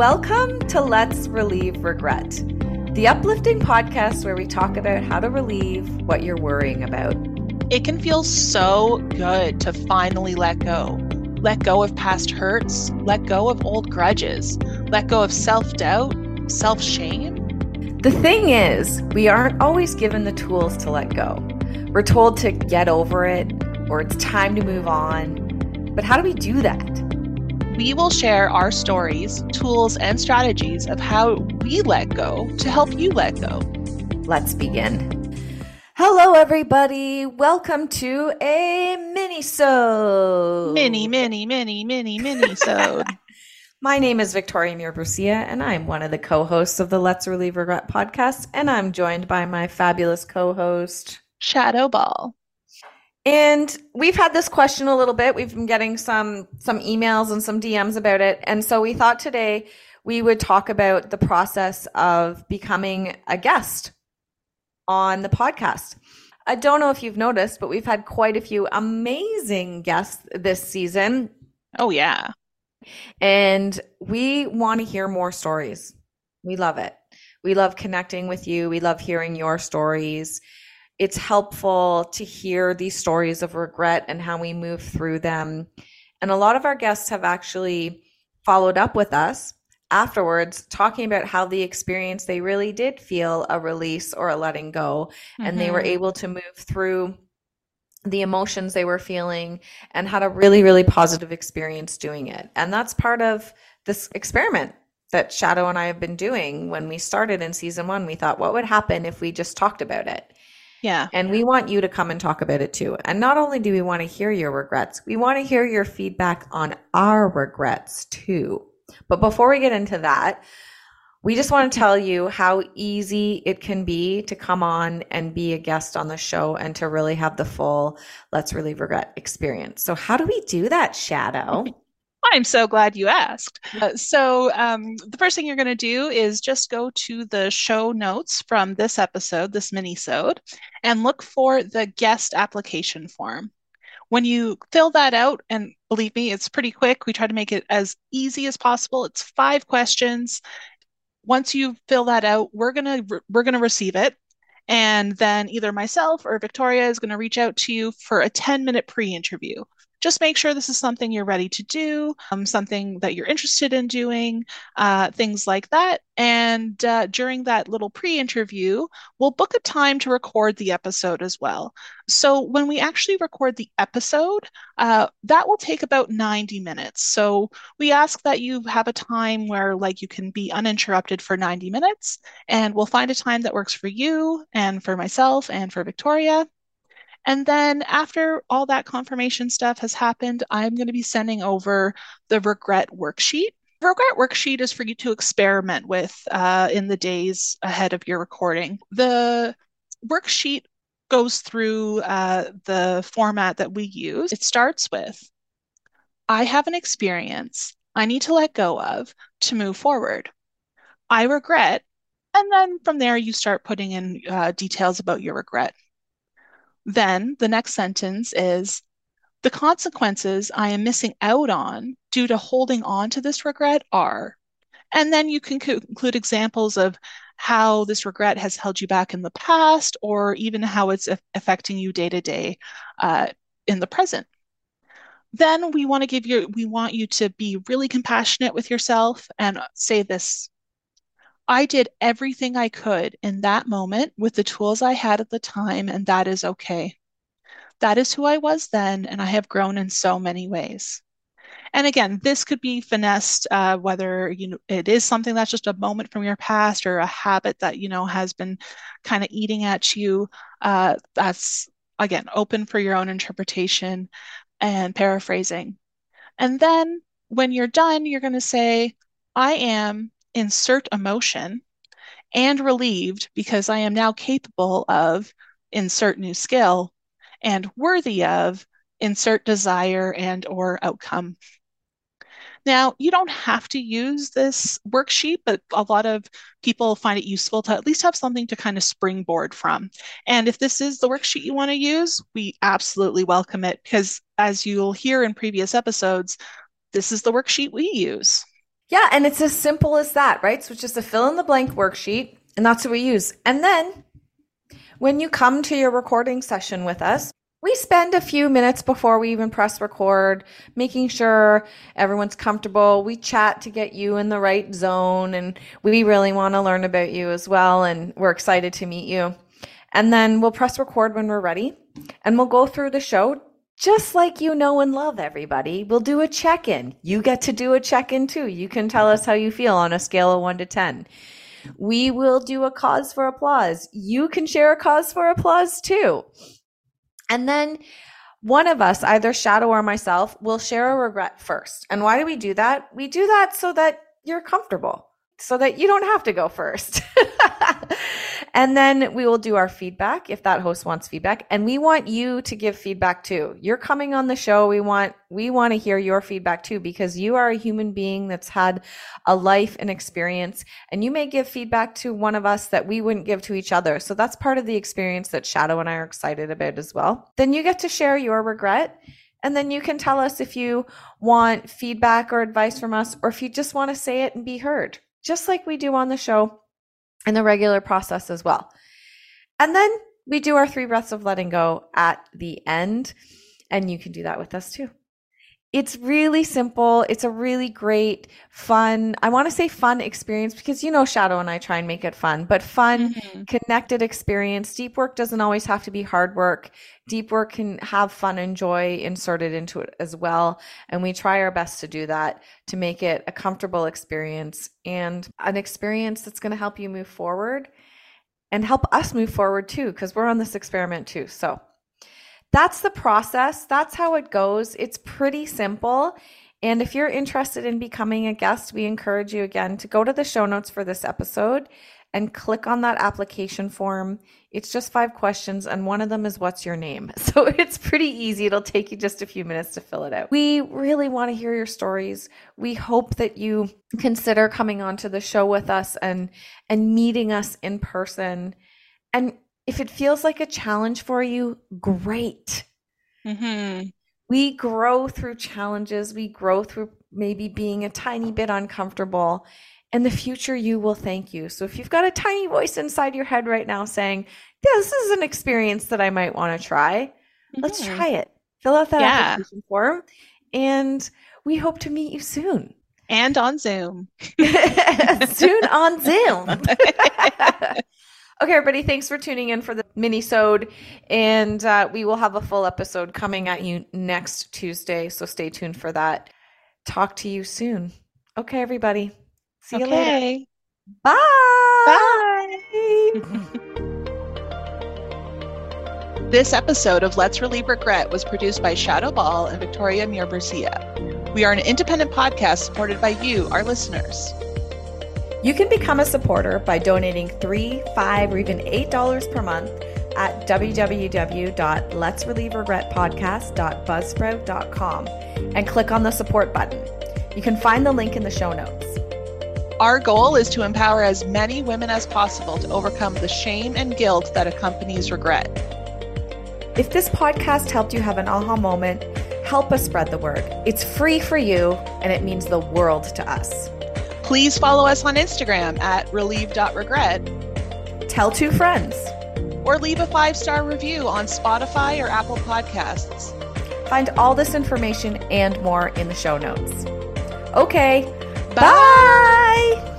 Welcome to Let's Relieve Regret, the uplifting podcast where we talk about how to relieve what you're worrying about. It can feel so good to finally let go. Let go of past hurts, let go of old grudges, let go of self doubt, self shame. The thing is, we aren't always given the tools to let go. We're told to get over it or it's time to move on. But how do we do that? We will share our stories, tools, and strategies of how we let go to help you let go. Let's begin. Hello, everybody. Welcome to a mini-sode. Mini, mini, mini, mini, mini-sode. My name is Victoria Mirabrucia, and I'm one of the co-hosts of the Let's Relieve Regret podcast, and I'm joined by my fabulous co-host, Shadoe Ball. And we've had this question a little bit. We've been getting some some emails and some DMs about it. And so we thought today we would talk about the process of becoming a guest on the podcast. I don't know if you've noticed, but we've had quite a few amazing guests this season. Oh yeah. And we want to hear more stories. We love it. We love connecting with you. We love hearing your stories it's helpful to hear these stories of regret and how we move through them. And a lot of our guests have actually followed up with us afterwards talking about how the experience they really did feel a release or a letting go mm-hmm. and they were mm-hmm. able to move through the emotions they were feeling and had a really really positive experience doing it and that's part of this experiment that Shadoe and i have been doing when we started in season one we thought what would happen if we just talked about it yeah. And we want you to come and talk about it too. And not only do we want to hear your regrets, we want to hear your feedback on our regrets too. But before we get into that, we just want to tell you how easy it can be to come on and be a guest on the show and to really have the full Let's Relieve Regret experience. So, how do we do that, Shadoe? I'm so glad you asked. Uh, so, um, the first thing you're going to do is just go to the show notes from this episode, this mini-sode, and look for the guest application form. When you fill that out, and believe me, it's pretty quick. We try to make it as easy as possible. It's five questions. Once you fill that out, we're gonna we're gonna receive it, and then either myself or Victoria is going to reach out to you for a 10 minute pre interview just make sure this is something you're ready to do, um, something that you're interested in doing, uh, things like that. And uh, during that little pre interview, we'll book a time to record the episode as well. So when we actually record the episode, uh, that will take about 90 minutes. So we ask that you have a time where like you can be uninterrupted for 90 minutes and we'll find a time that works for you and for myself and for Victoria. And then after all that confirmation stuff has happened, I'm going to be sending over the regret worksheet. Regret worksheet is for you to experiment with uh, in the days ahead of your recording. The worksheet goes through uh, the format that we use. It starts with I have an experience I need to let go of to move forward. I regret. And then from there, you start putting in uh, details about your regret. Then the next sentence is the consequences I am missing out on due to holding on to this regret are. And then you can include examples of how this regret has held you back in the past or even how it's affecting you day to day uh, in the present. Then we want to give you, we want you to be really compassionate with yourself and say this I did everything I could in that moment with the tools I had at the time, and that is okay. That is who I was then, and I have grown in so many ways. And again, this could be finessed uh, whether you know it is something that's just a moment from your past or a habit that you know has been kind of eating at you. Uh, that's again open for your own interpretation and paraphrasing. And then when you're done, you're going to say, "I am insert emotion and relieved because I am now capable of insert new skill and worthy of insert desire and or outcome. Now, you don't have to use this worksheet, but a lot of people find it useful to at least have something to kind of springboard from. And if this is the worksheet you want to use, we absolutely welcome it because as you'll hear in previous episodes, this is the worksheet we use. Yeah, and it's as simple as that, right? So it's just a fill in the blank worksheet, and that's what we use. And then when you come to your recording session with us, we spend a few minutes before we even press record, making sure everyone's comfortable. We chat to get you in the right zone, and we really want to learn about you as well. And we're excited to meet you. And then we'll press record when we're ready, and we'll go through the show just like you know and love everybody. We'll do a check in. You get to do a check in too. You can tell us how you feel on a scale of one to 10. We will do a cause for applause. You can share a cause for applause too. And then one of us, either Shadoe or myself, will share a regret first. And why do we do that? We do that so that you're comfortable, so that you don't have to go first. and then we will do our feedback if that host wants feedback. And we want you to give feedback too. You're coming on the show. We want we want to hear your feedback too because you are a human being that's had a life and experience and you may give feedback to one of us that we wouldn't give to each other. So that's part of the experience that Shadoe and i are excited about as well. Then you get to share your regret and then you can tell us if you want feedback or advice from us or if you just want to say it and be heard just like we do on the show and the regular process as well. And then we do our three breaths of letting go at the end, and you can do that with us too. It's really simple. It's a really great, fun, I want to say fun experience because you know, Shadoe and I try and make it fun, but fun, mm-hmm. connected experience. Deep work doesn't always have to be hard work. Deep work can have fun and joy inserted into it as well. And we try our best to do that to make it a comfortable experience and an experience that's going to help you move forward and help us move forward too, because we're on this experiment too. So, that's the process. That's how it goes. It's pretty simple. And if you're interested in becoming a guest, we encourage you again to go to the show notes for this episode and click on that application form. It's just five questions, and one of them is what's your name? So it's pretty easy. It'll take you just a few minutes to fill it out. We really want to hear your stories. We hope that you consider coming onto the show with us and and meeting us in person. And if it feels like a challenge for you, great. Mm-hmm. We grow through challenges, we grow through maybe being a tiny bit uncomfortable. And the future you will thank you. So if you've got a tiny voice inside your head right now saying, yeah, this is an experience that I might want to try, mm-hmm. let's try it. Fill out that yeah. application form. And we hope to meet you soon. And on Zoom. soon on Zoom. Okay, everybody, thanks for tuning in for the mini-sode. And uh, we will have a full episode coming at you next Tuesday. So stay tuned for that. Talk to you soon. Okay, everybody. See you okay. later. Bye. Bye. this episode of Let's Relieve Regret was produced by Shadoe Ball and Victoria Muir Bercia. We are an independent podcast supported by you, our listeners. You can become a supporter by donating three, five, or even $8 per month at www.letsrelieveregretpodcast.buzzsprout.com and click on the support button. You can find the link in the show notes. Our goal is to empower as many women as possible to overcome the shame and guilt that accompanies regret. If this podcast helped you have an aha moment, help us spread the word. It's free for you and it means the world to us. Please follow us on Instagram at relieve.regret. Tell two friends. Or leave a five star review on Spotify or Apple Podcasts. Find all this information and more in the show notes. Okay, bye. bye.